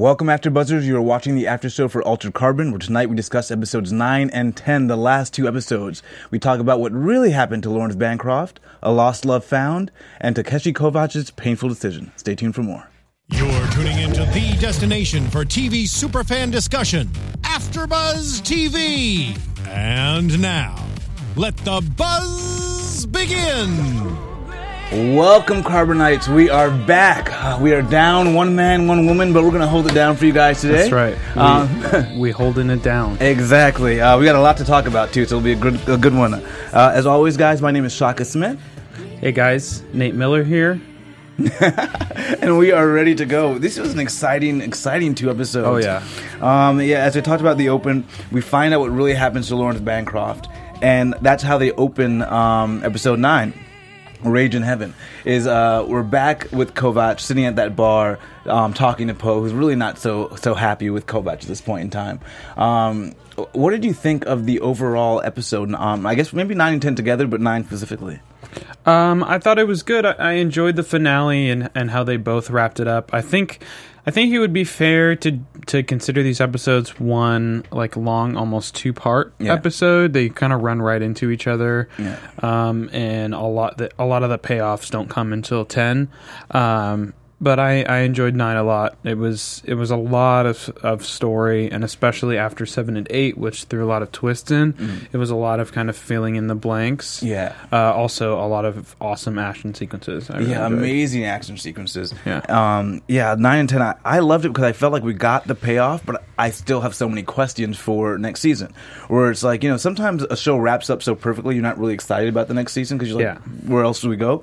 Welcome, After Buzzers. You are watching the after show for Altered Carbon, where tonight we discuss episodes 9 and 10, the last two episodes. We talk about what really happened to Laurens Bancroft, A Lost Love Found, and Takeshi Kovacs's painful decision. Stay tuned for more. You're tuning into the destination for TV superfan discussion, AfterBuzz TV. And now, let the buzz begin. Welcome, Carbonites. We are back. Uh, we are down one man, one woman, but we're going to hold it down for you guys today. That's right. We, Um, we holding it down. Exactly. Uh, we got a lot to talk about too, so it'll be a good, a good one. Uh, as always, guys, my name is Shaka Smith, Hey guys, Nate Miller here. and we are ready to go. This was an exciting, exciting two episodes. Oh, yeah. Um, yeah. As I talked about the open, we find out what really happens to Laurens Bancroft, and that's how they open um, episode nine. Rage in Heaven is uh, we're back with Kovac sitting at that bar um, talking to Poe, who's really not so so happy with Kovac at this point in time. Um, what did you think of the overall episode? Um, I guess maybe nine and ten together, but nine specifically. Um, I thought it was good. I, I enjoyed the finale and, and how they both wrapped it up. I think I think it would be fair to to consider these episodes one like long, almost two part Yeah. episode. They kind of run right into each other, Yeah. um, and a lot that a lot of the payoffs don't come until ten. Um, but I, I enjoyed nine a lot. It was it was a lot of of story, and especially after seven and eight, which threw a lot of twists in. It was a lot of kind of filling in the blanks. Yeah. Uh, also, a lot of awesome action sequences. Really Yeah, enjoyed. amazing action sequences. Yeah. um, yeah, nine and ten. I, I loved it because I felt like we got the payoff, but I still have so many questions for next season. Where it's like you know, sometimes a show wraps up so perfectly, you're not really excited about the next season because you're like, Yeah. where else do we go?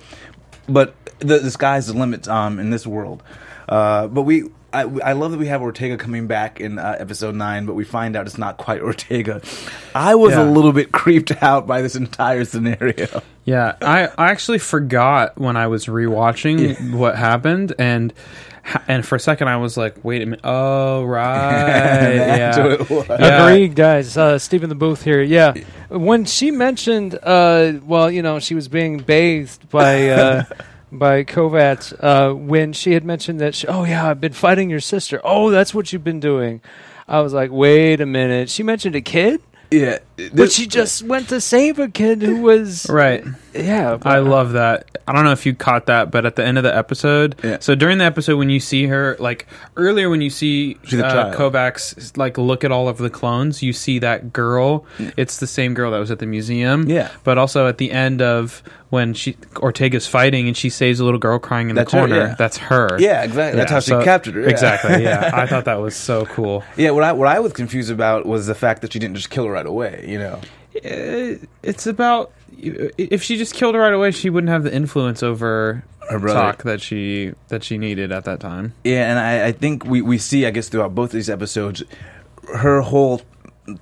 But the, the sky's the limit um, in this world. Uh, but we. I, I love that we have Ortega coming back in uh, episode nine, but we find out it's not quite Ortega. I was a little bit creeped out by this entire scenario. Yeah, I, I actually forgot when I was rewatching what happened, and and for a second I was like, wait a minute, oh right, That's yeah. what it was. Yeah. Agreed, guys. Uh, Stephen the Booth here. Yeah, when she mentioned, uh, well, you know, she was being bathed by uh, by Kovac. Uh, when she had mentioned that, she, oh yeah, I've been fighting your sister. Oh, that's what you've been doing. I was like, wait a minute. She mentioned a kid, Yeah, but she just went to save a kid who was Right. Yeah, I love that. I don't know if you caught that, but at the end of the episode, Yeah. so during the episode when you see her, like earlier when you see uh. Kovacs like look at all of the clones, you see that girl. It's the same girl that was at the museum. Yeah. But also at the end of when she Ortega's fighting and she saves a little girl crying in That's the her, corner. yeah. That's her. Yeah, exactly. That's how she captured her, yeah. Exactly. Yeah. I thought that was so cool. Yeah, what I what I was confused about was the fact that she didn't just kill her right away. You know, Uh, it's about if she just killed her right away, she wouldn't have the influence over Her brother. talk that she that she needed at that time. yeah, and I, I think we we see, I guess, throughout both of these episodes, her whole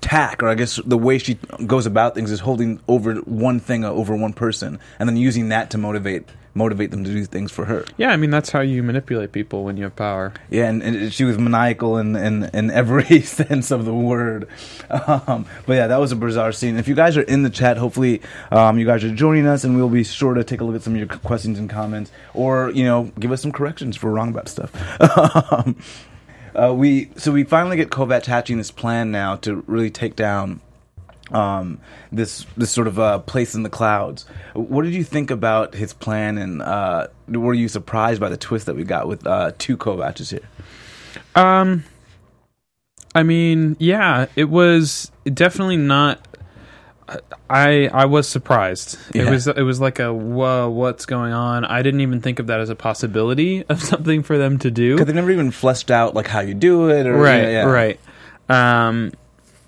tack, or I guess the way she goes about things, is holding over one thing over one person, and then using that to motivate motivate them to do things for her. Yeah, I mean that's how you manipulate people when you have power. Yeah, and, and she was maniacal in, in, in every sense of the word. Um, but yeah, that was a bizarre scene. If you guys are in the chat, hopefully um, you guys are joining us, and we'll be sure to take a look at some of your questions and comments, or you know, give us some corrections if we're wrong about stuff. um, uh, we so we finally get Kovac hatching this plan now to really take down um, this this sort of uh, place in the clouds. What did you think about his plan, and uh, were you surprised by the twist that we got with uh, two Kovacs here? Um, I mean, yeah, it was definitely not. I I was surprised. It was it was like a whoa, what's going on? I didn't even think of that as a possibility of something for them to do. Because they never even fleshed out like how you do it, or right, yeah, yeah. right. Um,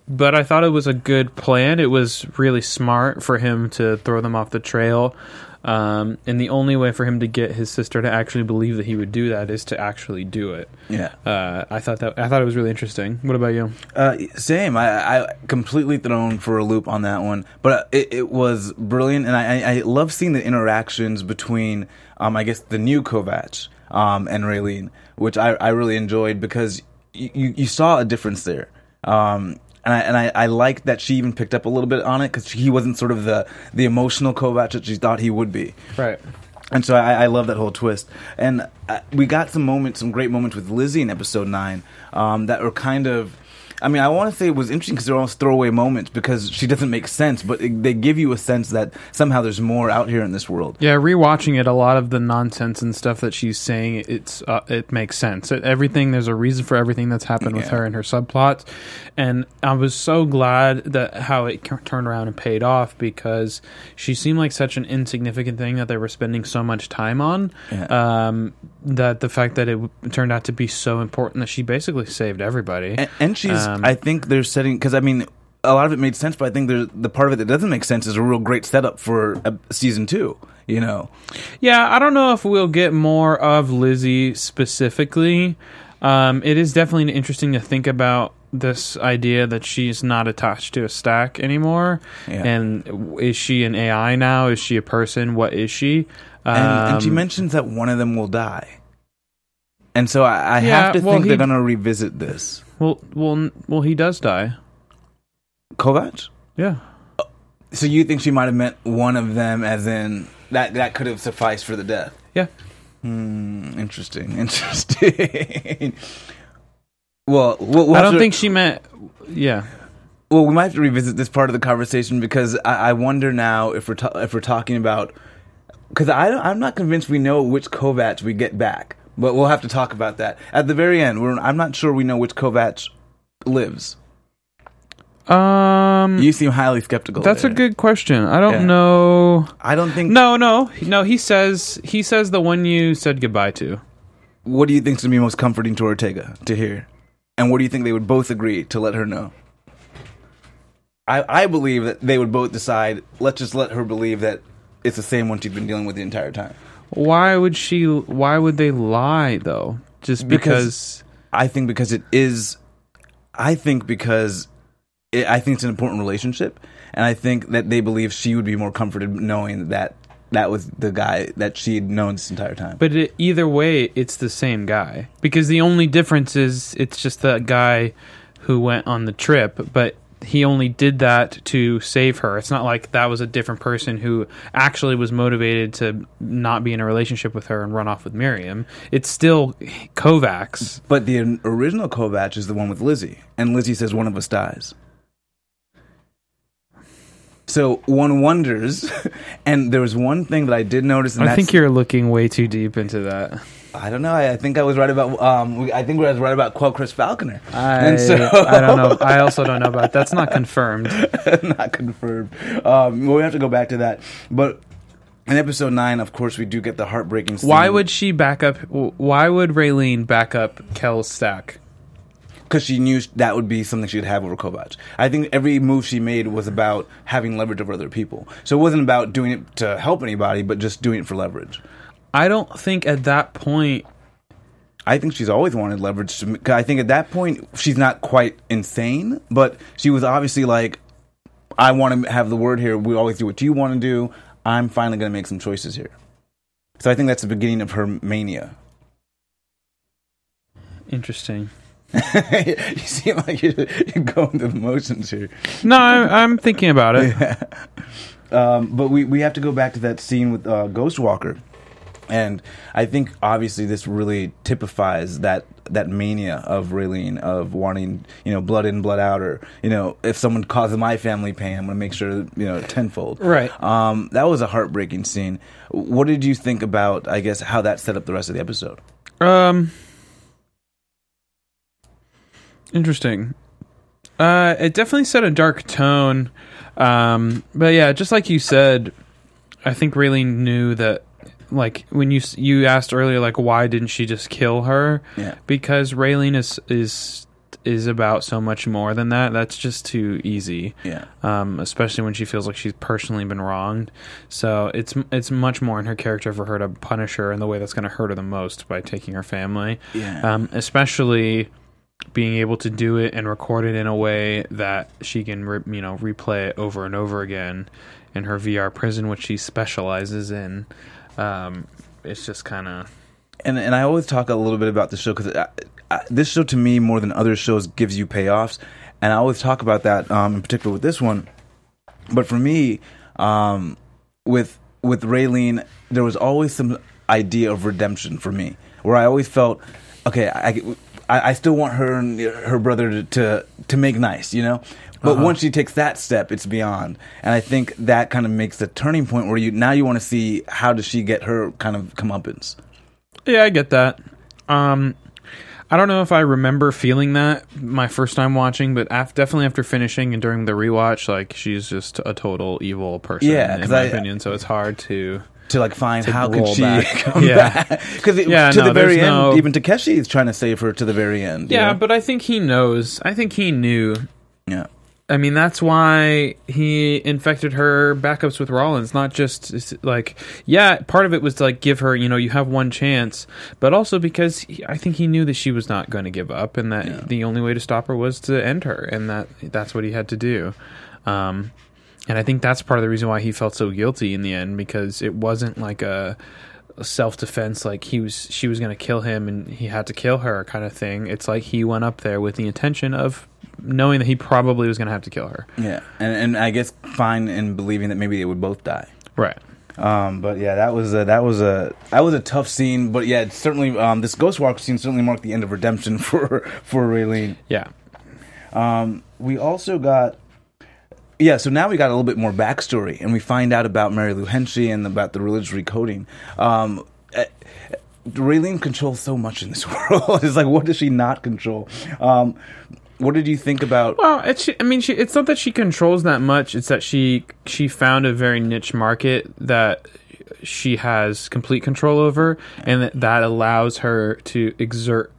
but I thought it was a good plan. It was really smart for him to throw them off the trail. Um, and the only way for him to get his sister to actually believe that he would do that is to actually do it. Yeah. Uh, I thought that I thought it was really interesting. What about you? Uh, same. I, I completely thrown for a loop on that one, but it, it was brilliant, and I, I, love seeing the interactions between, um, I guess, the new Kovac um, and Reileen, which I, I really enjoyed because you, you, you saw a difference there. Um, and I, and I, I like that she even picked up a little bit on it because he wasn't sort of the, the emotional Kovac that she thought he would be. Right. And so I, I love that whole twist. And uh, we got some moments, some great moments with Lizzie in episode nine um, that were kind of. I mean, I want to say it was interesting because they're almost throwaway moments because she doesn't make sense, but it, they give you a sense that somehow there's more out here in this world. Yeah, rewatching it, a lot of the nonsense and stuff that she's saying, it's uh, it makes sense. It, everything there's a reason for everything that's happened with her and her subplots, and I was so glad that how it turned around and paid off because she seemed like such an insignificant thing that they were spending so much time on. Yeah. Um, that the fact that it w- turned out to be so important that she basically saved everybody. And, and she's, Um, I think they're setting because I mean, a lot of it made sense, but I think there's the part of it that doesn't make sense is a real great setup for uh, season two. You know, Yeah, I don't know if we'll get more of Lizzie specifically. Um, it is definitely interesting to think about this idea that she's not attached to a stack anymore. Yeah. And is she an AI now? Is she a person? What is she? and, and she Um, mentions that one of them will die. And so I, I Yeah, have to well, think they're going to revisit this. Well, well, well, he does die. Kovac? Yeah. So you think she might have meant one of them, as in that that could have sufficed for the death? Yeah. Hmm. Interesting. Interesting. well, we'll, we'll I don't to- think she meant. Yeah. Well, we might have to revisit this part of the conversation because I, I wonder now if we're ta- if we're talking about because I don't, I'm not convinced we know which Kovac we get back, but we'll have to talk about that at the very end. We're, I'm not sure we know which Kovac lives. Um. You seem highly skeptical. that's a good question. I don't Yeah. know. I don't think. No, no, no. He says he says the one you said goodbye to. What do you think's gonna be most comforting to Ortega to hear, and what do you think they would both agree to let her know? I I believe that they would both decide. Let's just let her believe that it's the same one she's been dealing with the entire time. Why would she? Why would they lie though? Just because? Because- I think because it is. I think because it, I think it's an important relationship, and I think that they believe she would be more comforted knowing that that was the guy that she had known this entire time. but it, either way, it's the same guy. Because the only difference is it's just the guy who went on the trip, but he only did that to save her. It's not like that was a different person who actually was motivated to not be in a relationship with her and run off with Miriam. It's still Kovacs. But the original Kovacs is the one with Lizzie, and Lizzie says one of us dies. So one wonders, and there was one thing that I did notice, and I think you're looking way too deep into that. I don't know. I, I think I was right about. Um, I think I was right about Quellcrist Falconer. I, And so- I don't know. I also don't know about that's not confirmed. not confirmed. Um, well, we have to go back to that. But in episode nine, of course, we do get the heartbreaking. Scene. Why would she back up? Why would Reileen back up Quell's stack? Because she knew that would be something she'd have over Kovac. I think every move she made was about having leverage over other people. So it wasn't about doing it to help anybody, but just doing it for leverage. I don't think at that point. I think she's always wanted leverage. To, I think at that point she's not quite insane, but she was obviously like, "I want to have the word here. We always do what you want to do. I'm finally going to make some choices here." So I think that's the beginning of her mania. Interesting. you seem like you're, you're going through the motions here. No, I'm, I'm thinking about it. Um, but we, we have to go back to that scene with uh, Ghostwalker. And I think obviously this really typifies that that mania of Reileen of wanting you know blood in blood out or you know if someone causes my family pain I'm going to make sure you know tenfold Right. um, that was a heartbreaking scene what did you think about I guess how that set up the rest of the episode Um. Interesting. Uh, it definitely set a dark tone. Um, but yeah, just like you said, I think Reileen knew that. Like when you you asked earlier, like why didn't she just kill her? Yeah. Because Reileen is is is about so much more than that. That's just too easy. yeah um, especially when she feels like she's personally been wronged. So it's it's much more in her character for her to punish her in the way that's going to hurt her the most by taking her family. Yeah. Um, especially being able to do it and record it in a way that she can re- you know replay it over and over again in her VR prison, which she specializes in. Um, it's just kind of and and I always talk a little bit about the show because this show to me more than other shows gives you payoffs, and I always talk about that um, in particular with this one. But for me, um, with with Reileen, there was always some idea of redemption for me, where I always felt, okay, I, I, I still want her and her brother to to, to make nice, you know. But once she takes that step, it's beyond, and I think that kind of makes the turning point where you now you want to see how does she get her kind of comeuppance. Yeah, I get that. Um, I don't know if I remember feeling that my first time watching, but af- definitely after finishing and during the rewatch, like she's just a total evil person. Yeah, in my I- opinion. So it's hard to. to like find To how could she back. come Yeah. back because Yeah, to no, the very end no- even Takeshi is trying to save her to the very end you Yeah, know? but I think he knows. I think he knew. yeah I mean, that's why he infected her backups with Rawlings. Not just like, yeah, part of it was to like give her, you know, you have one chance, but also because he, I think he knew that she was not going to give up, and that the only way to stop her was to end her, and that that's what he had to do. Um, and I think that's part of the reason why he felt so guilty in the end because it wasn't like a self defense like he was she was going to kill him and he had to kill her kind of thing. It's like he went up there with the intention of knowing that he probably was going to have to kill her. Yeah and and I guess fine in believing that maybe they would both die. Right. Um but yeah that was a, that was a that was a tough scene but yeah it's certainly um this ghost walk scene certainly marked the end of redemption for for Reileen. Yeah. Um, we also got yeah so now we got a little bit more backstory and we find out about Mary Lou Hinchley and about the religious recoding um eh, Reileen controls so much in this world. it's like, what does she not control? Um, what did you think about? well it's i mean she, it's not that she controls that much it's that she she found a very niche market that she has complete control over and that, that allows her to exert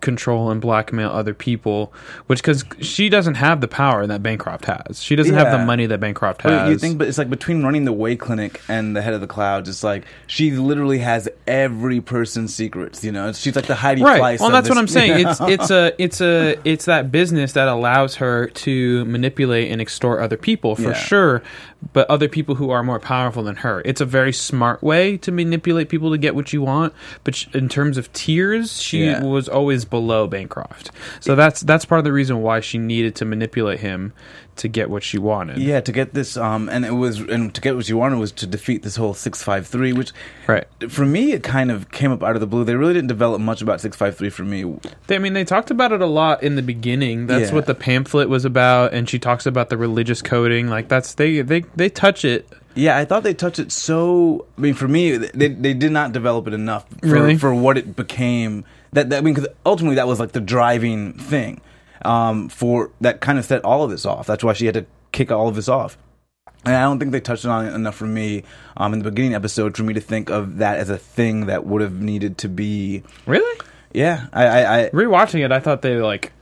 control and blackmail other people which because she doesn't have the power that bancroft has. She doesn't have the money that bancroft has Well, you think, but it's like between running the Wei Clinic and the head of the clouds, it's like she literally has every person's secrets. You know, she's like the Heidi right. Fleiss well that's this- what i'm saying. It's it's a it's a it's that business that allows her to manipulate and extort other people for Yeah. sure but other people who are more powerful than her it's a very smart way to manipulate people to get what you want but sh- in terms of tiers she Yeah. was always below bancroft so that's that's part of the reason why she needed to manipulate him to get what she wanted Yeah, to get this, um, and it was, and to get what she wanted was to defeat this whole six five three, which, right for me, it kind of came up out of the blue. They really didn't develop much about six five three for me. They, I mean, they talked about it a lot in the beginning. That's Yeah. what the pamphlet was about, and she talks about the religious coding. Like that's they they they touch it. Yeah, I thought they touched it so. I mean, for me, they they did not develop it enough for, Really? for what it became. That, that I mean, because ultimately that was like the driving thing um, for that kind of set all of this off. That's why she had to kick all of this off. And I don't think they touched on it enough for me um, in the beginning episode for me to think of that as a thing that would have needed to be. Really, Yeah, I, I, I rewatching it, I thought they like.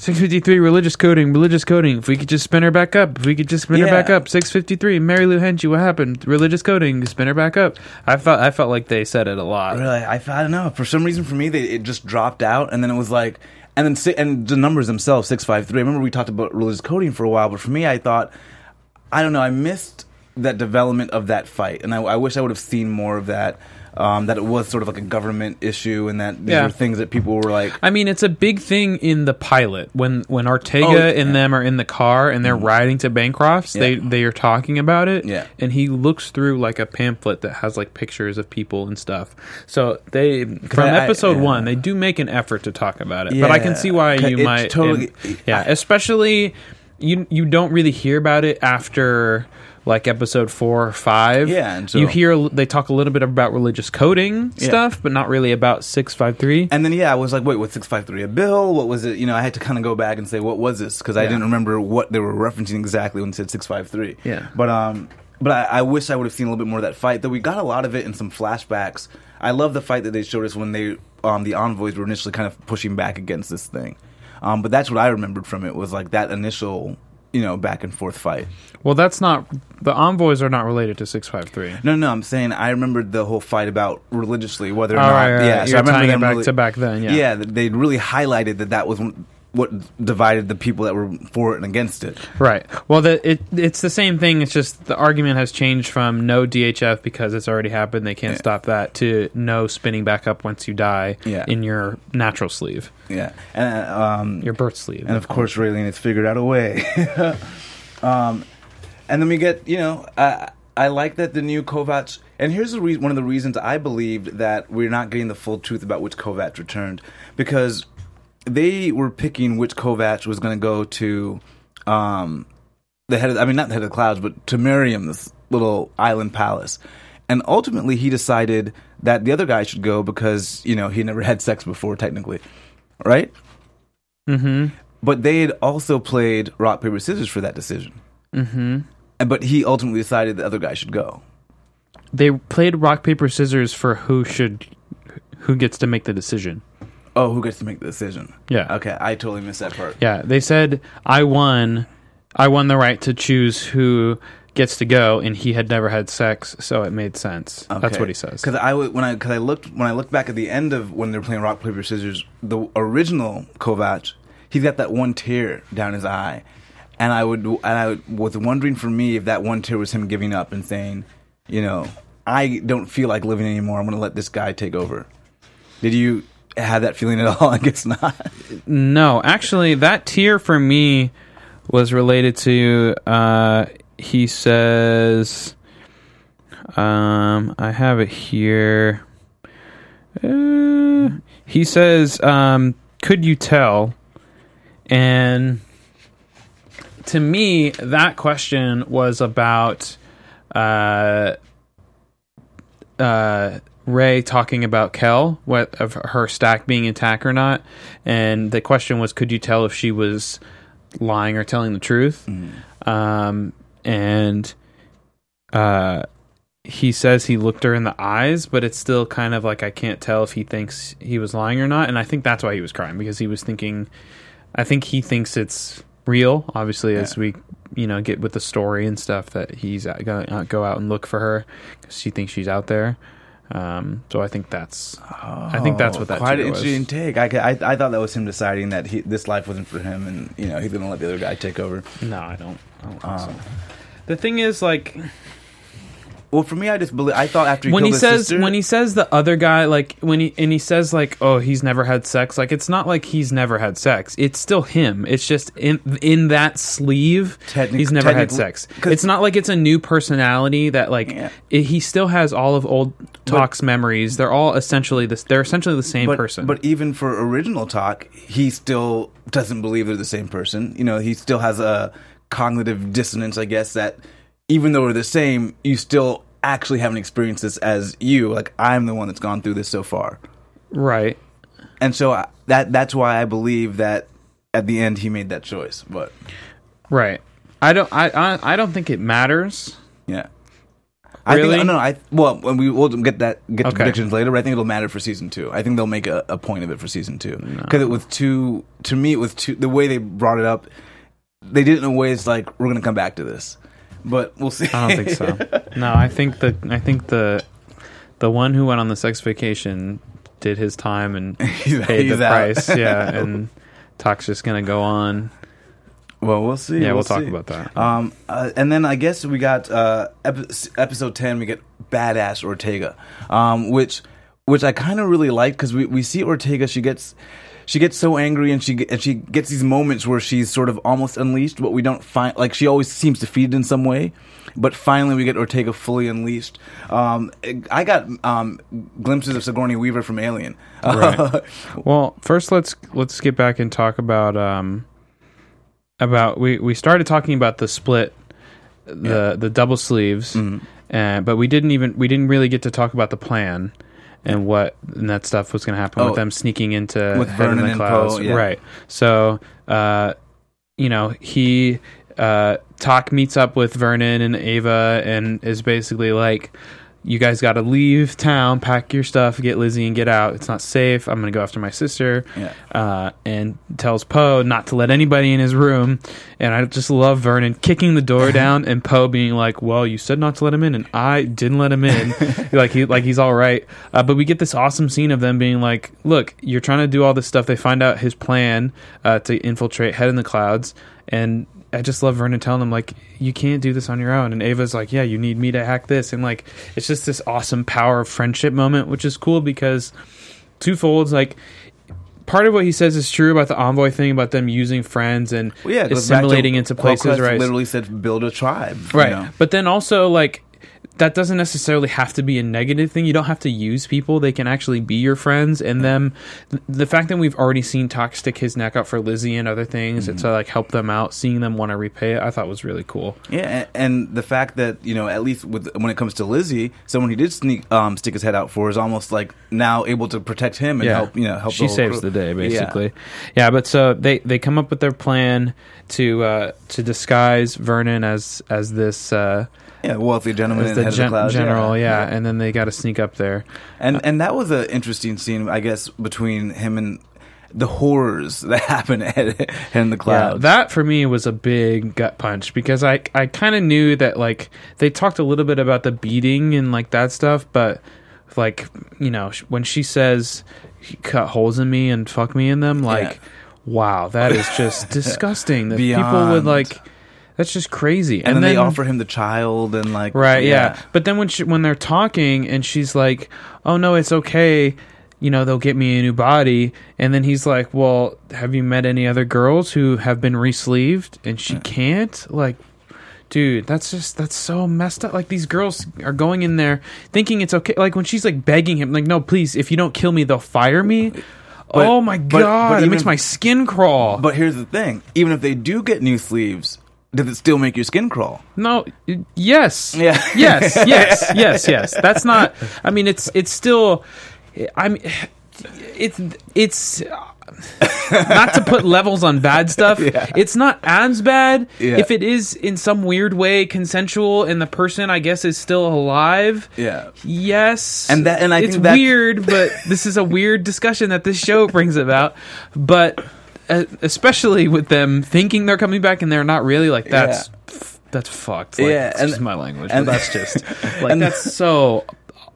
653 religious coding, religious coding. If we could just spin her back up, if we could just spin her Yeah. back up. 653 Mary Lou Hinchley, what happened? Religious coding, spin her back up. I thought I felt like they said it a lot. Really, I, I don't know. For some reason, for me, they, it just dropped out, and then it was like, and then si- and the numbers themselves, six five three. I remember we talked about religious coding for a while, but for me, I thought, I don't know, I missed that development of that fight, and I, I wish I would have seen more of that. Um, that it was sort of like a government issue, and that these Yeah. were things that people were like, I mean, it's a big thing in the pilot when when Ortega Oh, yeah. and them are in the car and they're riding to Bancroft's. They Yeah. they are talking about it. Yeah. and he looks through like a pamphlet that has like pictures of people and stuff. So they from I- I- episode yeah. one, they do make an effort to talk about it. But I can see why you might. totally- and- yeah, especially you you don't really hear about it after. Like episode four or five, Yeah, and so- you hear they talk a little bit about religious coding Yeah. stuff, but not really about six five three. and then yeah, I was like, wait, what's six five three a bill? What was it? You know, I had to kind of go back and say, what was this? Because I Yeah. didn't remember what they were referencing exactly when it said six five three. Yeah. but um, but I, I wish I would have seen a little bit more of that fight. Though we got a lot of it in some flashbacks. I love the fight that they showed us when they um the envoys were initially kind of pushing back against this thing. Um, but that's what I remembered from it was like that initial you know back and forth fight. Well, that's not the envoys are not related to six five three. No, no, I'm saying I remembered the whole fight about religiously whether or All not. right, right, yeah, right. so You're I remember them back really- to back then, yeah. yeah, they really highlighted that that was what divided the people that were for it and against it. Right. Well, the, it it's the same thing. It's just the argument has changed from no DHF because it's already happened. They can't Yeah. stop that to no spinning back up once you die Yeah. in your natural sleeve, Yeah, and uh, um, your birth sleeve. and of course Reileen has figured out a way. um, and then we get you know. Uh, I like that the new Kovacs. And here's the re- one of the reasons I believed that we're not getting the full truth about which Kovacs returned because they were picking which Kovacs was going to go to um, the head. Of, I mean, not the head of the clouds, but to Miriam, this little island palace. And ultimately, he decided that the other guy should go because you know he never had sex before, technically, right? Mm-hmm. But they had also played rock paper scissors for that decision. Mm-hmm. And- But he ultimately decided the other guy should go. They played rock paper scissors for who should, who gets to make the decision. Oh, who gets to make the decision? Yeah. Okay, I totally missed that part. Yeah, they said I won. I won the right to choose who gets to go, and he had never had sex, so it made sense. That's what he says. Because I w- when I because I looked when I looked back at the end of when they're playing rock paper scissors, the original Kovac, he's got that one tear down his eye, and I would and I was wondering for me if that one tear was him giving up and saying, you know, I don't feel like living anymore. I'm going to let this guy take over. Did you have that feeling at all? I guess not. No, actually, that tear for me was related to. Uh, he says, um, I have it here. Uh, he says, um, "Could you tell?" And to me, that question was about uh, uh, Ray talking about Quell, what of her stack being intact or not, and the question was, could you tell if she was lying or telling the truth? Um, and uh, he says he looked her in the eyes, but it's still kind of like I can't tell if he thinks he was lying or not, and I think that's why he was crying because he was thinking. I think he thinks it's real. Obviously, as we you know get with the story and stuff that he's going to go out and look for her because she thinks she's out there. Um, so I think that's I think that's what that Oh, quite an was. interesting take. I, I I thought that was him deciding that he, this life wasn't for him, and you know he's going to let the other guy take over. No, I don't. I don't think Um, so. The thing is, like, Well, for me, I just believe. I thought after he when he says sister, when he says the other guy like when he and he says like oh he's never had sex like it's not like he's never had sex it's still him it's just in in that sleeve Technic- he's never had sex it's not like it's a new personality that like Yeah. it, he still has all of old Tak's memories they're all essentially this they're essentially the same but, person But even for original Tak, he still doesn't believe they're the same person. You know, he still has a cognitive dissonance, I guess, that even though we're the same, you still actually haven't experienced this as you. Like I'm the one that's gone through this so far, right and so I, that that's why I believe that at the end he made that choice. But right I don't I I, I don't think it matters yeah. I Really? think no, no. I well, when we will get that get to Okay. predictions later. But I think it'll matter for season two. I think they'll make a, a point of it for season two because it was too. To me, with two. The way they brought it up, they did it in a way it's like we're gonna come back to this, but we'll see. I don't think so. No, I think the I think the the one who went on the sex vacation did his time and He's- paid he's the out. price. Yeah, and Tak's just gonna go on. well, we'll see. Yeah, we'll, talk see. about that. Um, uh, and then I guess we got uh, epi- episode ten. We get badass Ortega, um, which which I kind of really like because we, we see Ortega. She gets she gets so angry and she and she gets these moments where she's sort of almost unleashed, but we don't find like she always seems defeated in some way. But finally, we get Ortega fully unleashed. Um, I got um, glimpses of Sigourney Weaver from Alien. Right. Well, first let's let's get back and talk about um about we we started talking about the split the the double sleeves, Mm-hmm. and but we didn't even we didn't really get to talk about the plan and what and that stuff was going to happen Oh. with them sneaking into With Vernon the and Clouds, Poe, yeah. right? So, uh, you know, he uh, Tak meets up with Vernon and Ava and is basically like. You guys got to leave town, pack your stuff, get Lizzie, and get out. It's not safe. I'm gonna go after my sister Yeah. uh, and tells Poe not to let anybody in his room. And I just love Vernon kicking the door down and Poe being like, "Well, you said not to let him in, and I didn't let him in." like he like he's all right. Uh, but we get this awesome scene of them being like, "Look, you're trying to do all this stuff." They find out his plan uh, to infiltrate Head in the Clouds, and I just love Vernon telling them like, "You can't do this on your own." And Ava's like, "Yeah, you need me to hack this," and like it's just this awesome power of friendship moment, which is cool because twofolds like part of what he says is true about the envoy thing about them using friends and Well, yeah, it goes back to assimilating into places right Literally said, "Build a tribe." you right know? but then also like that doesn't necessarily have to be a negative thing. You don't have to use people; they can actually be your friends. And them, the fact that we've already seen Tak stick his neck out for Lizzie and other things and to like help them out, seeing them want to repay it, I thought was really cool. Yeah, a- and the fact that you know, at least with when it comes to Lizzie, someone he did sneak um, stick his head out for is almost like now able to protect him and help you know help. she the saves crew. the day Yeah. basically yeah. but so they they come up with their plan to uh to disguise vernon as as this uh Yeah, wealthy gentleman in the head of gen- the clouds. general yeah, and then they got to sneak up there and uh, and that was an interesting scene, I guess, between him and the horrors that happen at, in the yeah clouds. that for me was a big gut punch because i i kind of knew that like they talked a little bit about the beating and like that stuff but like you know when she says he cut holes in me and fuck me in them like Yeah. wow that is just disgusting that people would like that's just crazy and, then, they offer him the child and like Right, yeah. But then when she, when they're talking and she's like, "Oh no, it's okay." You know, they'll get me a new body. And then he's like, "Well, have you met any other girls who have been re-sleeved?" And she can't. Like, dude, that's just that's so messed up. Like these girls are going in there thinking it's okay. Like when she's like begging him like, "No, please, if you don't kill me, they'll fire me." But- oh my but- god, but it makes my skin crawl. But here's the thing: even if they do get new sleeves, does it still make your skin crawl? No, yes, Yeah. yes, yes, yes, yes. That's not. I mean, it's it's still. I mean, it's it's not to put levels on bad stuff. Yeah. It's not as bad Yeah. if it is in some weird way consensual and the person, I guess, is still alive. Yeah. Yes, And that- and I it's weird, but this is a weird discussion that this show brings about. But especially with them thinking they're coming back and they're not really, like that's that's fucked. Like, Yeah, and- my language, and- but that's just like and- that's so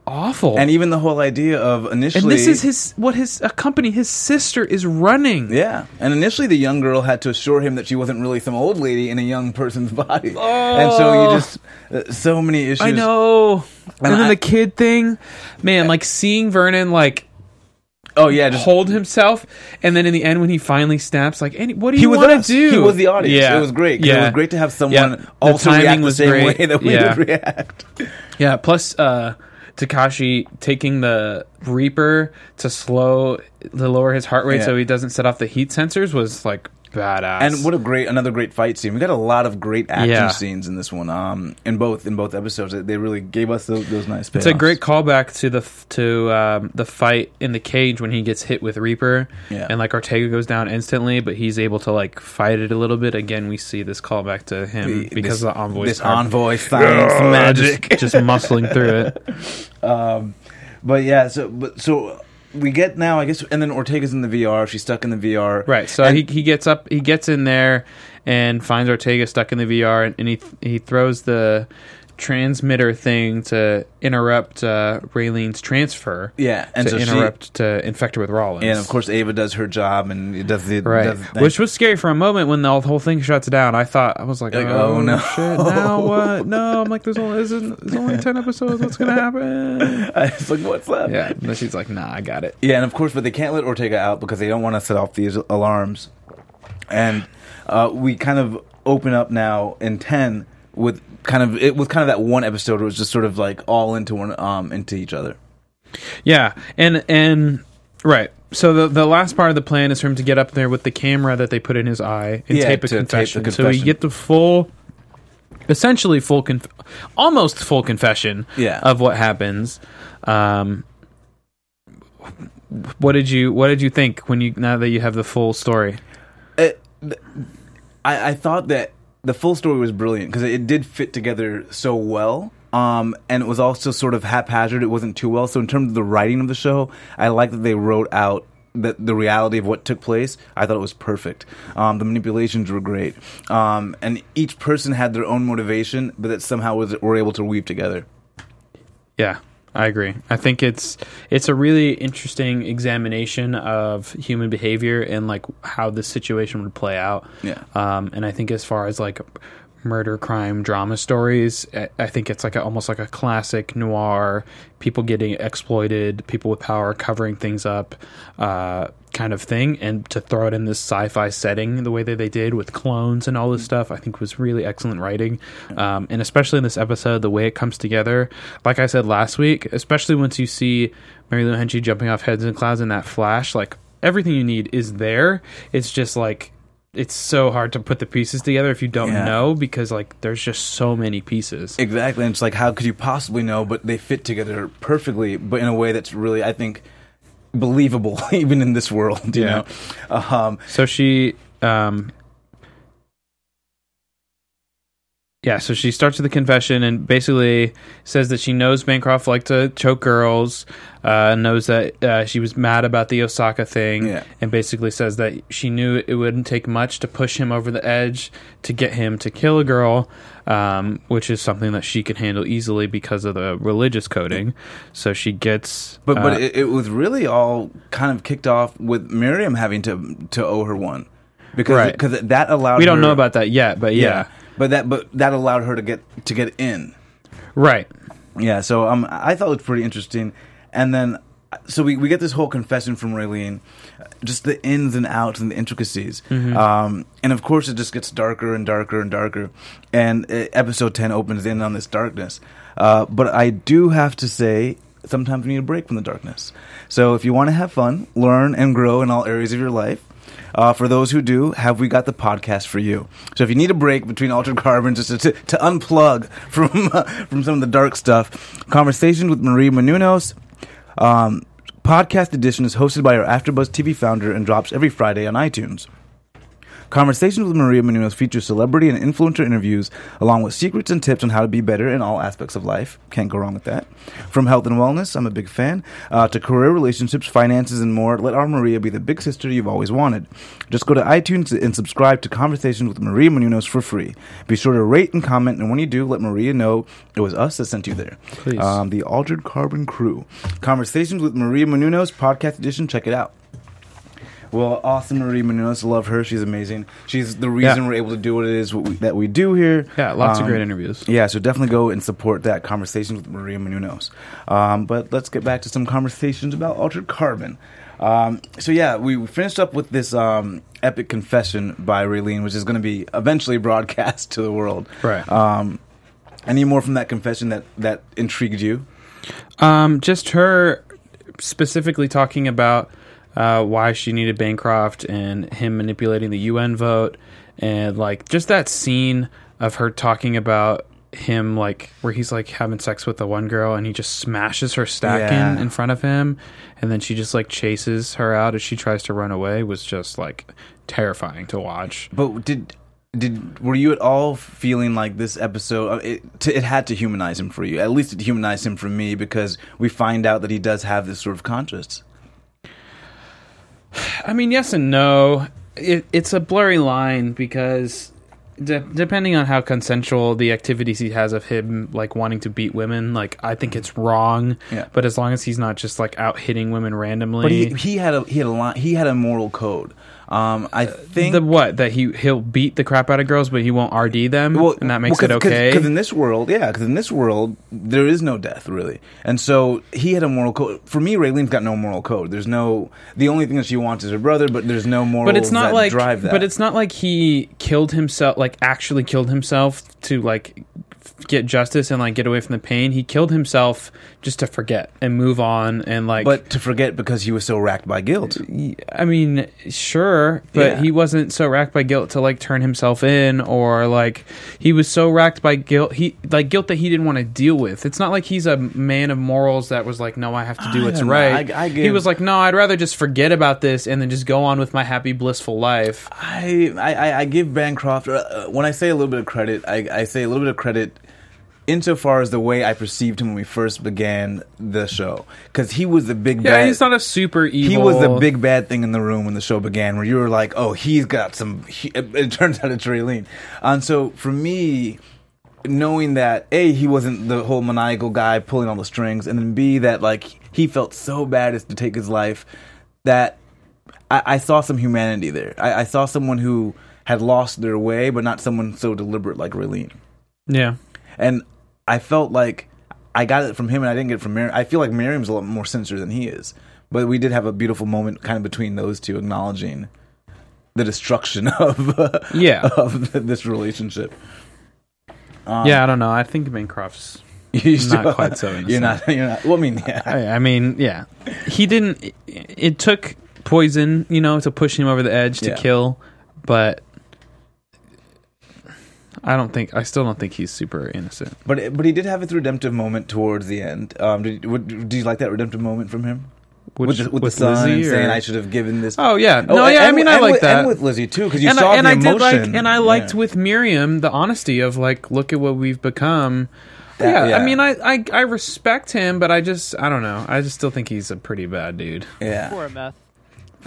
awful. And even the whole idea of initially, And this is his what his a company his sister is running. Yeah, and initially the young girl had to assure him that she wasn't really some old lady in a young person's body, Oh, and so you just uh, so many issues. I know. And, And then I- the kid thing, man, like seeing Vernon like Oh yeah, just hold himself, and then in the end when he finally snaps, like, any, what do you want to do? He was the audience. Yeah, It was great. 'cause It was great to have someone Yeah. The also react the same great. way that we Yeah. would react. Yeah, plus uh Takeshi taking the Reaper to slow to lower his heart rate Yeah. so he doesn't set off the heat sensors was like badass. And what a great another great fight scene. We got a lot of great action Yeah. scenes in this one. Um, in both in both episodes, they really gave us those, those nice. it's a great callback to the to um, the fight in the cage when he gets hit with Reaper, Yeah. and like Ortega goes down instantly, but he's able to like fight it a little bit. Again, we see this callback to him because this, of the envoy. This envoy science magic. just, just muscling through it. Um, but yeah, so but so we get now, I guess, and then Ortega's in the VR. She's stuck in the VR. Right. So And- he he gets up, he gets in there, and finds Ortega stuck in the VR, and, and he he throws the transmitter thing to interrupt uh, Reileen's transfer. Yeah, and to so she- interrupt to infect her with Rawlings. And of course, Ava does her job and does the Right, does the which was scary for a moment when the whole thing shuts down. I thought I was like, Like, oh, oh, no. shit! Now what? No, I'm like, there's only there's, only ten episodes. What's gonna happen? I was like, what's that? Yeah, and then she's like, nah, I got it. Yeah, and of course, but they can't let Ortega out because they don't want to set off these alarms. And uh, we kind of open up now in ten with kind of it with kind of that one episode where it was just sort of like all into one um into each other. Yeah, and and right. So the the last part of the plan is for him to get up there with the camera that they put in his eye and Yeah, tape, a to tape confession. So we get the full, essentially full, conf- almost full confession Yeah. of what happens. Um, what did you What did you think when you now that you have the full story? It, I, I thought that the full story was brilliant because it did fit together so well. Um, and it was also sort of haphazard. It wasn't too well. So in terms of the writing of the show, I like that they wrote out the, the reality of what took place. I thought it was perfect. Um, the manipulations were great. Um, and each person had their own motivation, but that somehow was were able to weave together. Yeah, I agree. I think it's it's a really interesting examination of human behavior and like how this situation would play out. Yeah. Um, and I think as far as like murder crime drama stories. I- think it's like a, almost like a classic noir, people getting exploited, people with power covering things up, uh, kind of thing. And to throw it in this sci-fi setting the way that they did with clones and all this stuff, I think was really excellent writing. Um, and especially in this episode, the way it comes together. Like I said last week, especially once you see Mary Lou Hinchley jumping off heads and clouds in that flash, like everything you need is there. It's just like it's so hard to put the pieces together if you don't Yeah. know because like there's just so many pieces. Exactly. And it's like, how could you possibly know? But they fit together perfectly, but in a way that's really, I think, believable, even in this world, you Yeah. know? Um, So she um yeah, so she starts with the confession and basically says that she knows Bancroft liked to choke girls, uh, knows that uh, she was mad about the Osaka thing, Yeah. and basically says that she knew it wouldn't take much to push him over the edge to get him to kill a girl, um, which is something that she can handle easily because of the religious coding. So she gets, but uh, but it, it was really all kind of kicked off with Miriam having to to owe her one. Because Right. because that allowed we don't her- know about that yet, but yeah. But that but that allowed her to get to get in. right. Yeah, so um, I thought it was pretty interesting, and then so we, we get this whole confession from Reileen, uh, just the ins and outs and the intricacies, um, and of course it just gets darker and darker and darker, and uh, episode ten opens in on this darkness. Uh, but I do have to say. Sometimes we need a break from the darkness. So, if you want to have fun, learn, and grow in all areas of your life, uh, for those who do, have we got the podcast for you? So if you need a break between Altered Carbon, just to, to, unplug from from some of the dark stuff, Conversations with Marie Menounos, um, podcast edition is hosted by our AfterBuzz TV founder and drops every Friday on iTunes. Conversations with Maria Menounos features celebrity and influencer interviews, along with secrets and tips on how to be better in all aspects of life. Can't go wrong with that. From health and wellness, I'm a big fan, uh, to career relationships, finances, and more, let our Maria be the big sister you've always wanted. Just go to iTunes and subscribe to Conversations with Maria Menounos for free. Be sure to rate and comment, and when you do, let Maria know it was us that sent you there. Please. Um, the Altered Carbon Crew. Conversations with Maria Menounos, podcast edition. Check it out. Well, awesome Marie Menounos. Love her. She's amazing. She's the reason Yeah. we're able to do what it is what we, that we do here. Yeah, lots of Um, great interviews. Yeah, so definitely go and support that conversation with Maria Menounos. Um, but let's get back to some conversations about Altered Carbon. Um, so yeah, we we finished up with this um, epic confession by Reileen, which is going to be eventually broadcast to the world. Right. Um, any more from that confession that that intrigued you? Um, just her specifically talking about uh, why she needed Bancroft and him manipulating the UN vote, and like just that scene of her talking about him like where he's like having sex with the one girl and he just smashes her stack Yeah. in in front of him and then she just like chases her out as she tries to run away was just like terrifying to watch But did did were you at all feeling like this episode? uh, It, to, it had to humanize him for you. At least it humanized him for me because we find out that he does have this sort of conscience. I mean, yes and no. It, it's a blurry line because de- depending on how consensual the activities he has of him like wanting to beat women, like I think mm-hmm. it's wrong. Yeah. But as long as he's not just like out hitting women randomly, But he, he had a he had a line, he had a moral code. Um, I think the what that he he'll beat the crap out of girls, but he won't RD them, and that makes it okay. Because in this world, yeah, because in this world there is no death really, and so he had a moral code. For me, Reileen's got no moral code. There's no. The only thing that she wants is her brother, but there's no moral. but it's not that like drive that. but it's not like he killed himself like actually killed himself to like get justice and like get away from the pain he killed himself just to forget and move on and like but to forget because he was so racked by guilt. i mean sure but Yeah. he wasn't so racked by guilt to like turn himself in or like he was so racked by guilt he like guilt that he didn't want to deal with it's not like he's a man of morals that was like no i have to do I what's right I- I he was like no i'd rather just forget about this and then just go on with my happy blissful life I, I, I give Bancroft uh, when I say a little bit of credit, I, I say a little bit of credit insofar as the way I perceived him when we first began the show, because he was the big yeah bad. he's not a super evil he was the big bad thing in the room when the show began, where you were like, "Oh, he's got some." He, it, turns out it's Reileen, and so for me, knowing that a he wasn't the whole maniacal guy pulling all the strings, and then b that like he felt so bad as to take his life that I, I saw some humanity there. I, I saw someone who had lost their way, but not someone so deliberate like Reileen. Yeah. And I felt like I got it from him, and I didn't get it from Miriam. I feel like Miriam's a lot more sincere than he is. But we did have a beautiful moment, kind of between those two, acknowledging the destruction of Yeah. of this relationship. Um, yeah, I don't know. I think Bancroft's you Not quite so innocent. You're not. You're not. Well, I mean, yeah. I, I mean, yeah, he didn't. It, it took poison, you know, to push him over the edge to Yeah. kill, but I don't think. I still don't think he's super innocent. But but he did have his redemptive moment towards the end. Um, did what, did you like that redemptive moment from him Which, with the, with the son Lizzie, saying or- I should have given this? Oh yeah, Oh, no, and- yeah. I mean, I like with, that. and with Lizzie too because you and saw I, and the I did emotion. like, and I liked Yeah. with Miriam the honesty of like, look at what we've become. That- yeah, yeah. I mean, I, I I respect him, but I just I don't know. I just still think he's a pretty bad dude. yeah. For a meth.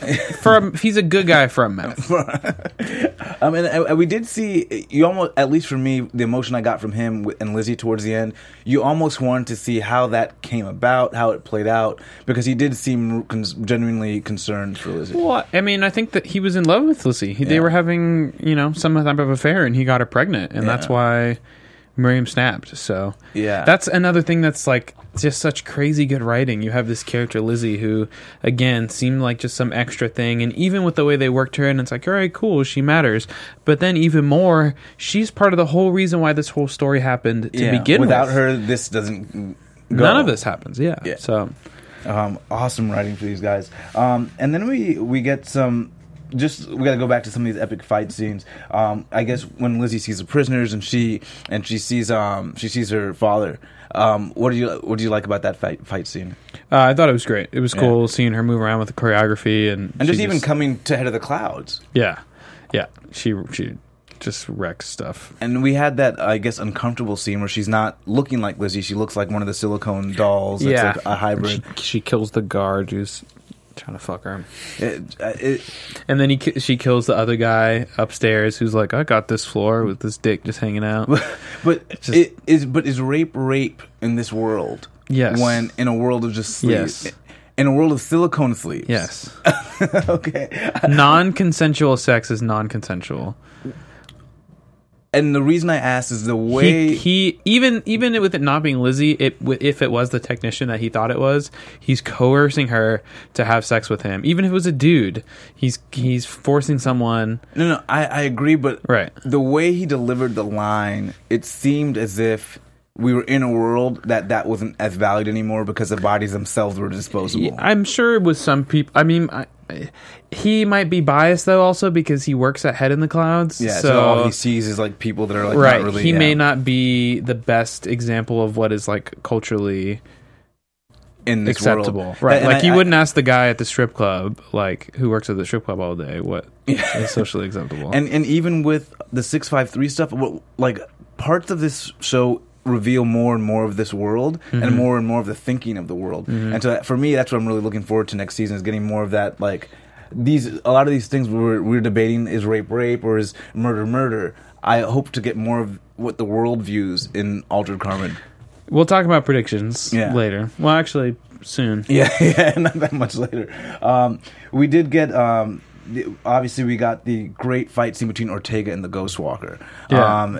A, he's a good guy for a meth. Um, I mean, and we did see you almost, at least for me, the emotion I got from him and Lizzie towards the end. You almost wanted to see how that came about, how it played out, because he did seem genuinely concerned for Lizzie. Well, I mean, I think that he was in love with Lizzie. He, They were having, you know, some type of affair, and he got her pregnant, and that's why Miriam snapped. So Yeah. that's another thing that's like just such crazy good writing. You have this character Lizzie, who again seemed like just some extra thing, and even with the way they worked her in, it's like, all right, cool, she matters. But then even more, she's part of the whole reason why this whole story happened to Yeah. begin Without with. her, this doesn't. Go. None of this happens. Yeah. Yeah. So Um, awesome writing for these guys. Um, and then we we get some. Just we got to go back to some of these epic fight scenes. Um, I guess when Lizzie sees the prisoners and she and she sees um she sees her father. Um, what do you what do you like about that fight fight scene? uh, I thought it was great. It was Yeah. cool seeing her move around with the choreography and And just even coming to head of the clouds. Yeah, yeah. She she just wrecks stuff. And we had that I guess uncomfortable scene where she's not looking like Lizzie. She looks like one of the silicone dolls. That's yeah, like a hybrid. She, she kills the guard who's trying to fuck her, It, it, and then he she kills the other guy upstairs who's like, "I got this floor with this dick just hanging out." but just- it is but is rape rape in this world? Yes. When in a world of just sleep. Yes. In a world of silicone sleeves. yes, okay. non-consensual sex is non-consensual. And the reason I asked is the way He, he even even with it not being Lizzie, it if it was the technician that he thought it was, he's coercing her to have sex with him. Even if it was a dude, he's he's forcing someone. No, no, I, I agree, but Right. the way he delivered the line, it seemed as if we were in a world that that wasn't as valued anymore because the bodies themselves were disposable. I'm sure with some people. I mean, I, I- he might be biased though, also because he works at Head in the Clouds. Yeah, so, so, all he sees is like people that are like right, not really. he yeah, may not be the best example of what is like culturally in this acceptable. world. Right, And like I- you I- wouldn't ask the guy at the strip club, like who works at the strip club all day, what is socially acceptable. And and even with the six five three stuff, what, like parts of this show reveal more and more of this world Mm-hmm. and more and more of the thinking of the world. And so for me, that's what I'm really looking forward to next season is getting more of that. Like these, a lot of these things we're we're debating is rape rape or is murder murder. I hope to get more of what the world views in Altered Carbon. we'll talk about predictions Yeah. later. Well, actually, soon. Yeah, yeah, not that much later. Um, we did get. Um, the, obviously, we got the great fight scene between Ortega and the Ghost Walker. Yeah. Um,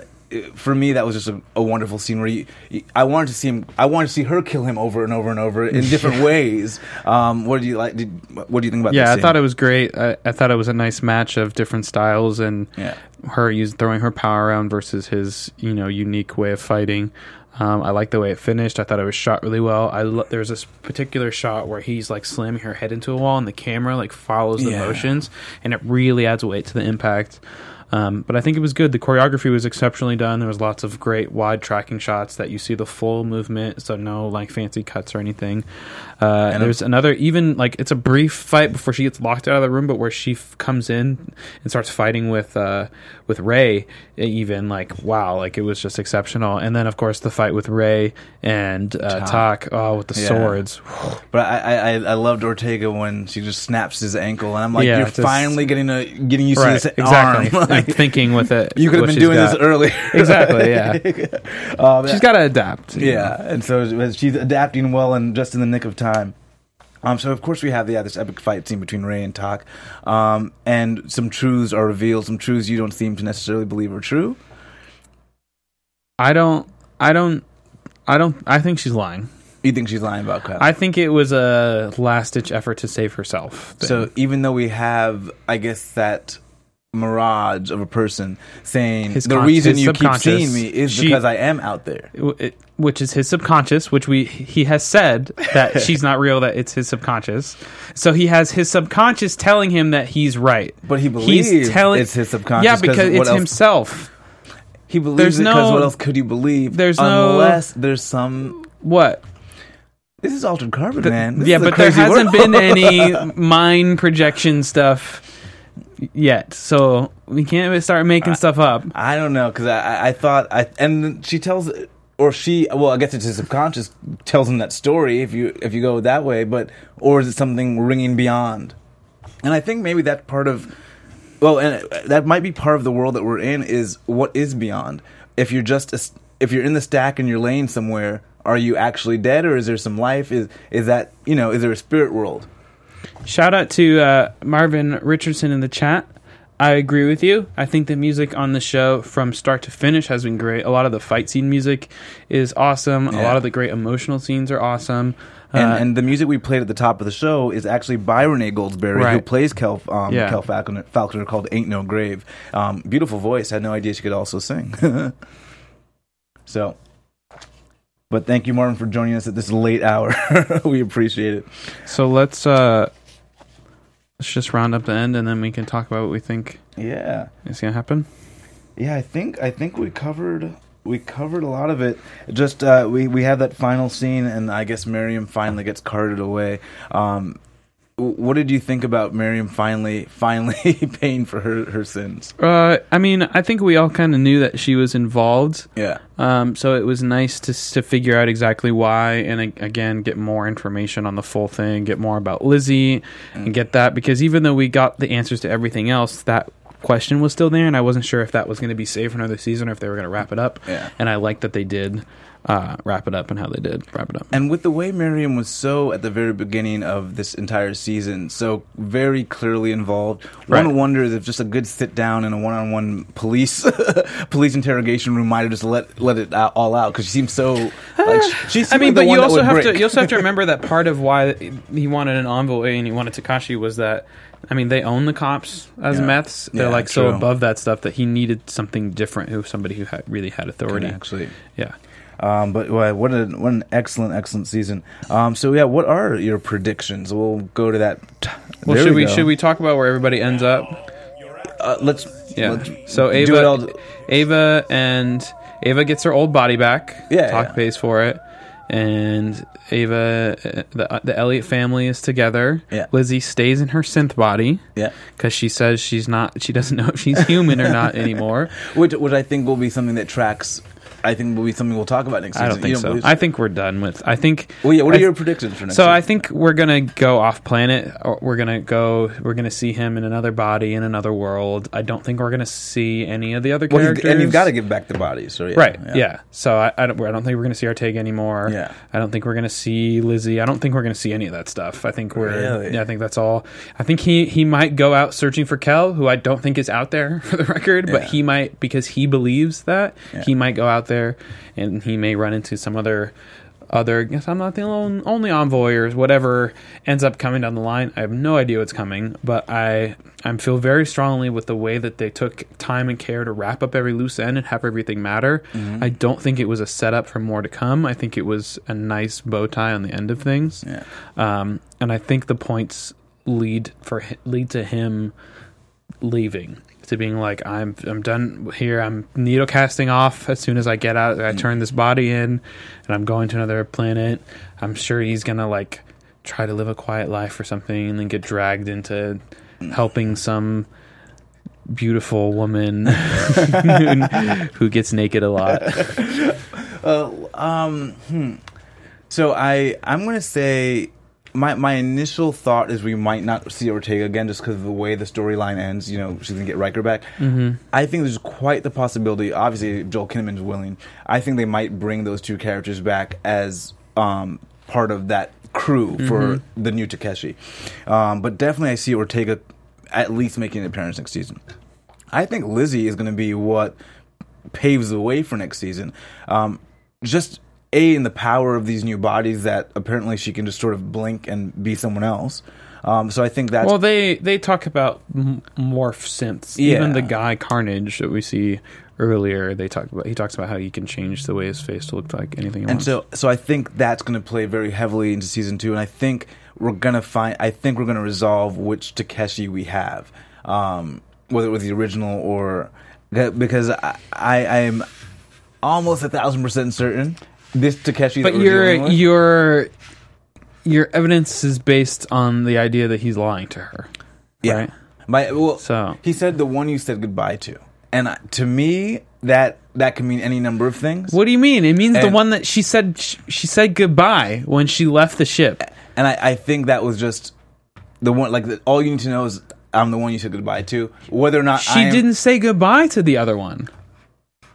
for me, that was just a, a wonderful scene where you, you- I wanted to see him. I wanted to see her kill him over and over and over in different ways. Um, what do you like? Did, what do you think about? Yeah, I scene? thought it was great. I, I thought it was a nice match of different styles and Yeah. her use throwing her power around versus his you know unique way of fighting. Um, I like the way it finished. I thought it was shot really well. I lo- there's this particular shot where he's like slamming her head into a wall, and the camera like follows the Yeah. motions, and it really adds weight to the impact. Um, but I think it was good. The choreography was exceptionally done. There was lots of great wide tracking shots that you see the full movement, so no like fancy cuts or anything. Uh, And there's another even like it's a brief fight before she gets locked out of the room, but where she f- comes in and starts fighting with uh, with Ray. Even like wow, like it was just exceptional. And then of course the fight with Ray and uh, Tak. Tak. Oh, with the Yeah. swords. But I, I, I I loved Ortega when she just snaps his ankle, and I'm like, Yeah, you're just- finally getting a getting used right, to this exactly. arm. Thinking with it, you could have been doing got. this earlier. exactly. Yeah, Um, she's got to adapt. you know. Yeah, and so she's adapting well and just in the nick of time. Um, so of course we have yeah this epic fight scene between Ray and Tak, um, and some truths are revealed. Some truths you don't seem to necessarily believe are true. I don't. I don't. I don't. I think she's lying. You think she's lying about Quell? I think it was a last ditch effort to save herself. thing. So even though we have, I guess that mirage of a person saying His the con- reason you keep seeing me is she- because I am out there. It- which is his subconscious, which we he has said that she's not real, that it's his subconscious. So he has his subconscious telling him that he's right. But he believes he's telling it's his subconscious. Yeah, because it's else- himself. He believes There's it because no- what else could he believe? there's no- unless there's some. What? This is altered carbon, man. This yeah, but there hasn't been any mind projection stuff yet. So we can't start making stuff up. I don't know because I, I- thought I and she tells or she well I guess it's his subconscious tells him that story if you if you go that way but or is it something ringing beyond and I think maybe that part of well and that might be part of the world that we're in is what is beyond if you're just a if you're in the stack and you're laying somewhere are you actually dead or is there some life is is that you know is there a spirit world Shout out to uh, Marvin Richardson in the chat. I agree with you. I think the music on the show from start to finish has been great. A lot of the fight scene music is awesome. A lot of the great emotional scenes are awesome. And, Uh, and the music we played at the top of the show is actually by Renee Goldsberry, who plays Quell, um, Yeah. Quell Falconer, Falconer, called "Ain't No Grave." Um, beautiful voice. Had no idea she could also sing. so, but thank you, Martin, for joining us at this late hour. we appreciate it. so let's uh, let's just round up the end, and then we can talk about what we think Yeah, is going to happen. yeah. I think I think we covered we covered a lot of it. Just uh, we we have that final scene, and I guess Miriam finally gets carted away. Um, what did you think about Miriam finally finally paying for her her sins? Uh, I mean, I think we all kind of knew that she was involved. Yeah. Um, so it was nice to to figure out exactly why, and again, get more information on the full thing, get more about Lizzie, and get that because even though we got the answers to everything else, that question was still there, and I wasn't sure if that was going to be saved for another season or if they were going to wrap it up. Yeah. And I like that they did uh, wrap it up and how they did wrap it up. And with the way Miriam was so at the very beginning of this entire season, so very clearly involved, Right. one wonders if just a good sit down in a one on one police police interrogation room might have just let let it out, all out because she seems so like she. I mean, but you also have to you also have to remember that part of why he wanted an envoy and he wanted Takeshi was that I mean they own the cops as Yeah. meths. They're Yeah, like so above that stuff that he needed something different. Who somebody who had, really had authority. actually. Yeah. Um, but well, what a what an excellent excellent season. Um, so yeah, what are your predictions? We'll go to that. Well, There should we, go. should we talk about where everybody ends up? Uh, let's Yeah. let's so do it Ava, all- Ava and Ava gets her old body back. Yeah, Talk yeah. pays for it, and Ava, uh, the the Elliott family is together. Yeah. Lizzie stays in her synth body yeah. because she says she's not. She doesn't know if she's human or not anymore. Which, which I think will be something that tracks. I think will be something we'll talk about next I don't think You so. I think we're done with. I think. well, yeah. What are I- your predictions for next? Season? So season? I think we're gonna go off planet. Uh, we're gonna go. We're gonna see him in another body in another world. I don't think we're gonna see any of the other Well, characters. and you've got to give back the bodies. So yeah, right. Yeah. So I, I don't. I don't think we're gonna see Ortega anymore. Yeah. I don't think we're gonna see Lizzie. I don't think we're gonna see any of that stuff. I think we're. Really? Yeah. I think that's all. I think he he might go out searching for Quell, who I don't think is out there for the record, but he might because he believes that Yeah. he might go out there and he may run into some other other guess I'm not the only, only envoy or whatever ends up coming down the line. I have no idea what's coming, but I I feel very strongly with the way that they took time and care to wrap up every loose end and have everything matter. Mm-hmm. I don't think it was a setup for more to come. I think it was a nice bow tie on the end of things. Yeah. Um, and I think the points lead for lead to him leaving to being like I'm I'm done here. I'm needle casting off as soon as I get out. I turn this body in, and I'm going to another planet. I'm sure he's gonna like try to live a quiet life or something, and then get dragged into helping some beautiful woman who gets naked a lot. Uh, um, hmm. So I I'm gonna say my my initial thought is we might not see Ortega again just because of the way the storyline ends. You know, she's gonna get Ryker back. Mm-hmm. I think there's quite the possibility. Obviously, if Joel Kinnaman's willing. I think they might bring those two characters back as um, part of that crew for Mm-hmm. the new Takeshi. Um, but definitely, I see Ortega at least making an appearance next season. I think Lizzie is going to be what paves the way for next season. Um, just a in the power of these new bodies that apparently she can just sort of blink and be someone else. Um, so I think that's Well, they they talk about m- morph synths. Yeah. Even the guy Carnage that we see earlier, they talk about. He talks about how he can change the way his face to look like anything. He and wants. so so I think that's going to play very heavily into season two, and I think we're gonna find. I think we're gonna resolve which Takeshi we have, um, whether it was the original or because I I am almost a thousand percent certain this Takeshi. but that we're your with- your your evidence is based on the idea that he's lying to her. Yeah. Right. My well, So- he said the one you said goodbye to, and I- to me that that can mean any number of things. What do you mean? It means the one that she said she, she said goodbye when she left the ship. And I, I think that was just the one. Like the, all you need to know is I'm the one you said goodbye to. Whether or not She I am- didn't say goodbye to the other one.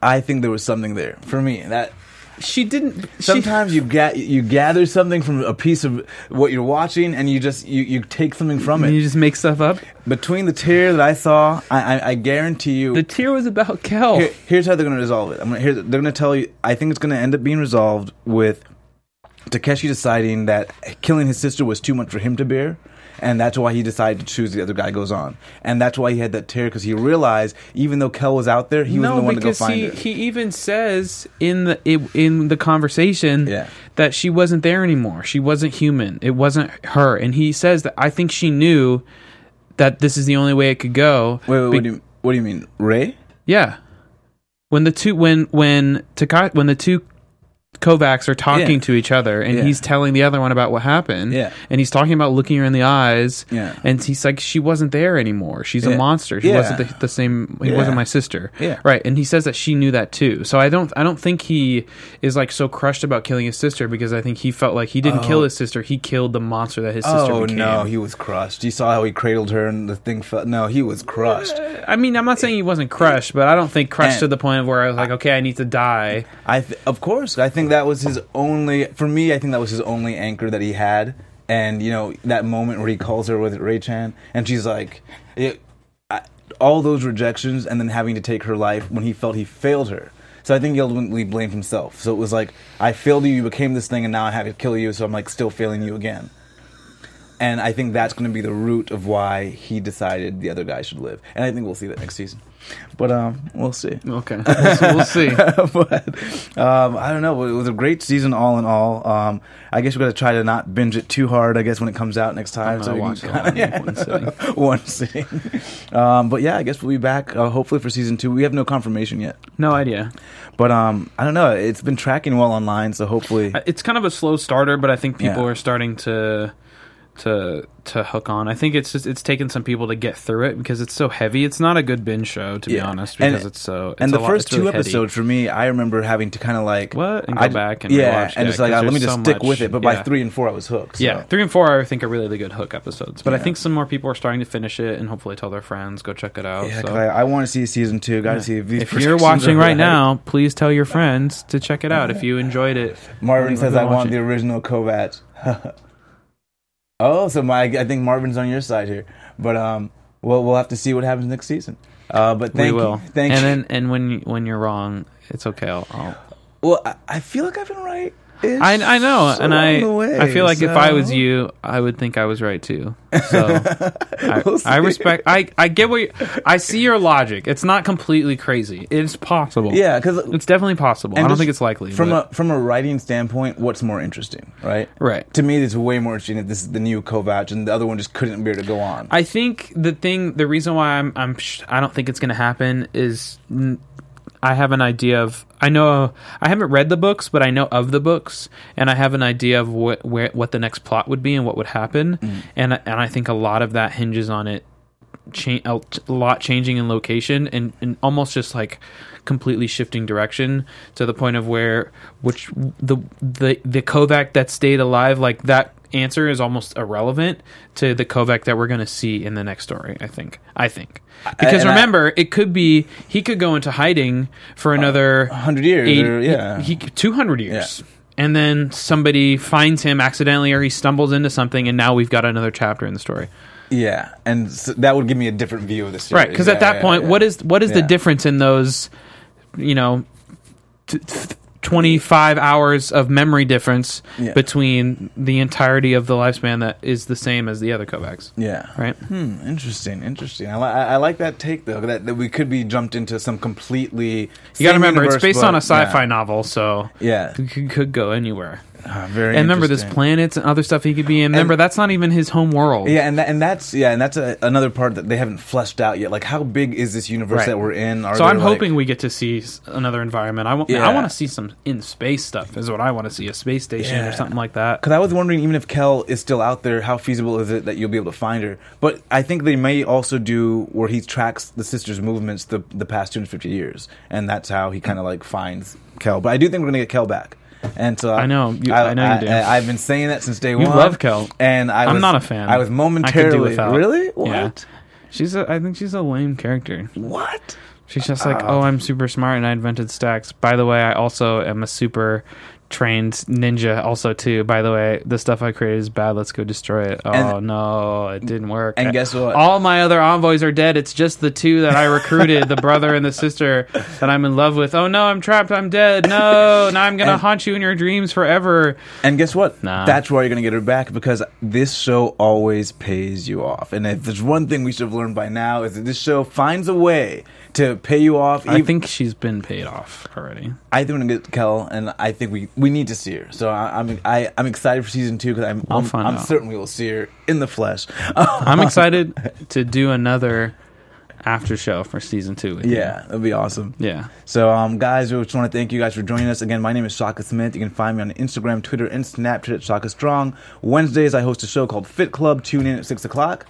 I think there was something there for me. That She didn't. she- sometimes you get you gather something from a piece of what you're watching, and you just you, you take something from it. And you just make stuff up. Between the tear that I saw, I, I, I guarantee you. The tear was about Quell. Here- here's how they're going to resolve it. I'm gonna, here, they're going to tell you. I think it's going to end up being resolved with Takeshi deciding that killing his sister was too much for him to bear, and that's why he decided to choose the other guy. Goes on, and that's why he had that tear because he realized even though Quell was out there, he wasn't the one to go find he, her. he even says in the in the conversation Yeah. that she wasn't there anymore. She wasn't human. It wasn't her. And he says that I think she knew that this is the only way it could go. wait, wait, Be- what do you what do you mean, Ray? yeah. When the two when when Taka, when the two Kovacs are talking Yeah. to each other and Yeah. he's telling the other one about what happened. Yeah. And he's talking about looking her in the eyes. Yeah. And he's like, she wasn't there anymore. She's a monster. She Yeah. wasn't the, the same. He Yeah. wasn't my sister. Yeah. Right. And he says that she knew that too. So I don't. I don't think he is like so crushed about killing his sister because I think he felt like he didn't kill oh. his sister. He killed the monster that his sister Oh became. no, he was crushed. You saw how he cradled her and the thing fell. No, he was crushed. I mean, I'm not saying he wasn't crushed, but I don't think crushed And- to the point of where I was like, okay, I need to die. I th- of course I think that was his only for me I think that was his only anchor that he had. And you know that moment where he calls her with Ray Chan and she's like it, I, all those rejections and then having to take her life when he felt he failed her. So I think he ultimately blamed himself. So it was like I failed you you became this thing and now I had to kill you so I'm like still failing you again. And I think that's going to be the root of why he decided the other guy should live. And I think we'll see that next season but um we'll see Okay, we'll, see- we'll see. but um, I don't know. It was a great season, all in all. Um, I guess we're gonna try to not binge it too hard. I guess when it comes out next time, I'm we watch can all in one sitting. one sitting. Um, but yeah, I guess we'll be back uh, hopefully for season two. We have no confirmation yet, No idea. but um, I don't know. It's been tracking well online, so hopefully, It's kind of a slow starter, but I think people Yeah. are starting to to to hook on. I think it's just it's taken some people to get through it because it's so heavy. It's not a good binge show to be Yeah. honest And- because it's so. It's and the lot- first really two heady. episodes for me, I remember having to kind of like What? And go I- back and yeah, and yeah, just like let me just so stick much- with it. But by yeah. three and four, I was hooked. so. Yeah, three and four I think are really the good hook episodes. But I think some more people are starting to finish it and hopefully tell their friends go check it out. Yeah, so. I, I want to see season two. Got to see if these if you're watching right now, please tell your friends to check it out if you enjoyed it. Marvin says I want the original Kovacs. oh, so my I think Marvin's on your side here, but um, well we'll have to see what happens next season. Uh, but thank we will. you, thank and you. then and when you- when you're wrong, it's okay. I'll, I'll well, I, I feel like I've been right. I, I know, and I way, I feel like if I was you, I would think I was right too. So I, We'll I see. respect. I I get what you, I see your logic. It's not completely crazy. It's possible. yeah, because it's definitely possible. I don't think it's likely. From but- a from a writing standpoint, what's more interesting, right? right. To me, it's way more interesting that this is the new Kovac, and the other one just couldn't bear to go on. I think the thing, the reason why I'm, I'm, sh- I don't think it's going to happen is, mm, I have an idea of, I know, I haven't read the books, but I know of the books, and I have an idea of what, where, what the next plot would be and what would happen, mm. and and I think a lot of that hinges on it, cha- a lot changing in location and, and almost just like completely shifting direction to the point of where which the the the Kovac that stayed alive like that answer is almost irrelevant to the Kovac that we're going to see in the next story I think I think because I- remember it could be he could go into hiding for another 100 years, or- yeah. he, 200 years and then somebody finds him accidentally or he stumbles into something and now we've got another chapter in the story Yeah, and s that would give me a different view of the series. right because at that yeah, point yeah. what is what is the difference in those you know t- t- 25 hours of memory difference Yeah. between the entirety of the lifespan that is the same as the other kovacs Yeah. right Hmm. Interesting. Interesting. I, li- I I like that take though. That, that we could be jumped into some completely. you got to remember it's based on a sci-fi novel so Yeah. it could, could go anywhere Ah, very. and remember there's planets and other stuff he could be in remember that's not even his home world Yeah, and that, and that's yeah, and that's a, another part that they haven't fleshed out yet. Like, how big is this universe Right. that we're in? Are so I'm like- hoping we get to see another environment. I want. Yeah. I want to see some in space stuff. Is what I want to see. A space station or something like that. Because I was wondering, even if Quell is still out there, how feasible is it that you'll be able to find her? But I think they may also do where he tracks the sister's movements the the past 250 years, and that's how he kind of like finds Quell. But I do think we're gonna get Quell back. And so I know. You- I know you do. I, have been saying that since day You one. love Quell. and I I'm was, not a fan. I was I momentarily without. really what Yeah. She's. A, I think she's a lame character. what. She's just like, uh, oh, I'm super smart and I invented stacks. By the way, I also am a super trained ninja. Also, too. By the way, the stuff I created is bad. Let's go destroy it. Oh And- no, it didn't work. and guess what? All my other envoys are dead. It's just the two that I recruited, the brother and the sister that I'm in love with. Oh no, I'm trapped. I'm dead. No, now I'm gonna And- haunt you in your dreams forever. And guess what? Nah. That's why you're going to get her back because this show always pays you off. And if there's one thing we should have learned by now is that this show finds a way to pay you off. I even- think she's been paid off already. I think we're gonna get Quell, and I think we, we need to see her. So I, I'm I, I'm excited for season two because I'm I'll I'm, find I'm certain we will see her in the flesh. I'm excited to do another after show for season two. With you. yeah, that'd be awesome. yeah. So, um, guys, we just want to thank you guys for joining us. Again, my name is Shaka Smith. You can find me on Instagram, Twitter, and Snapchat at Shaka Strong. Wednesdays, I host a show called Fit Club. Tune in at 6 o'clock.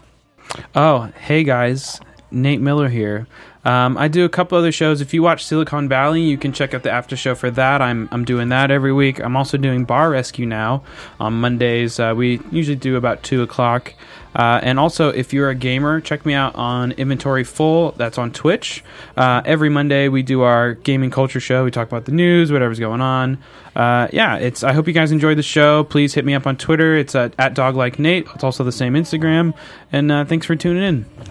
Oh, hey guys, Nate Miller here. Um, I do a couple other shows. If you watch Silicon Valley, you can check out the after show for that. I'm I'm doing that every week. I'm also doing Bar Rescue now on Mondays. Uh, we usually do about two o'clock. Uh, and also, if you're a gamer, check me out on Inventory Full. That's on Twitch. Uh, every Monday, we do our gaming culture show. We talk about the news, whatever's going on. Uh, yeah, it's. I hope you guys enjoyed the show. Please hit me up on Twitter. It's at Dog Like Nate. It's also the same Instagram. And uh, thanks for tuning in.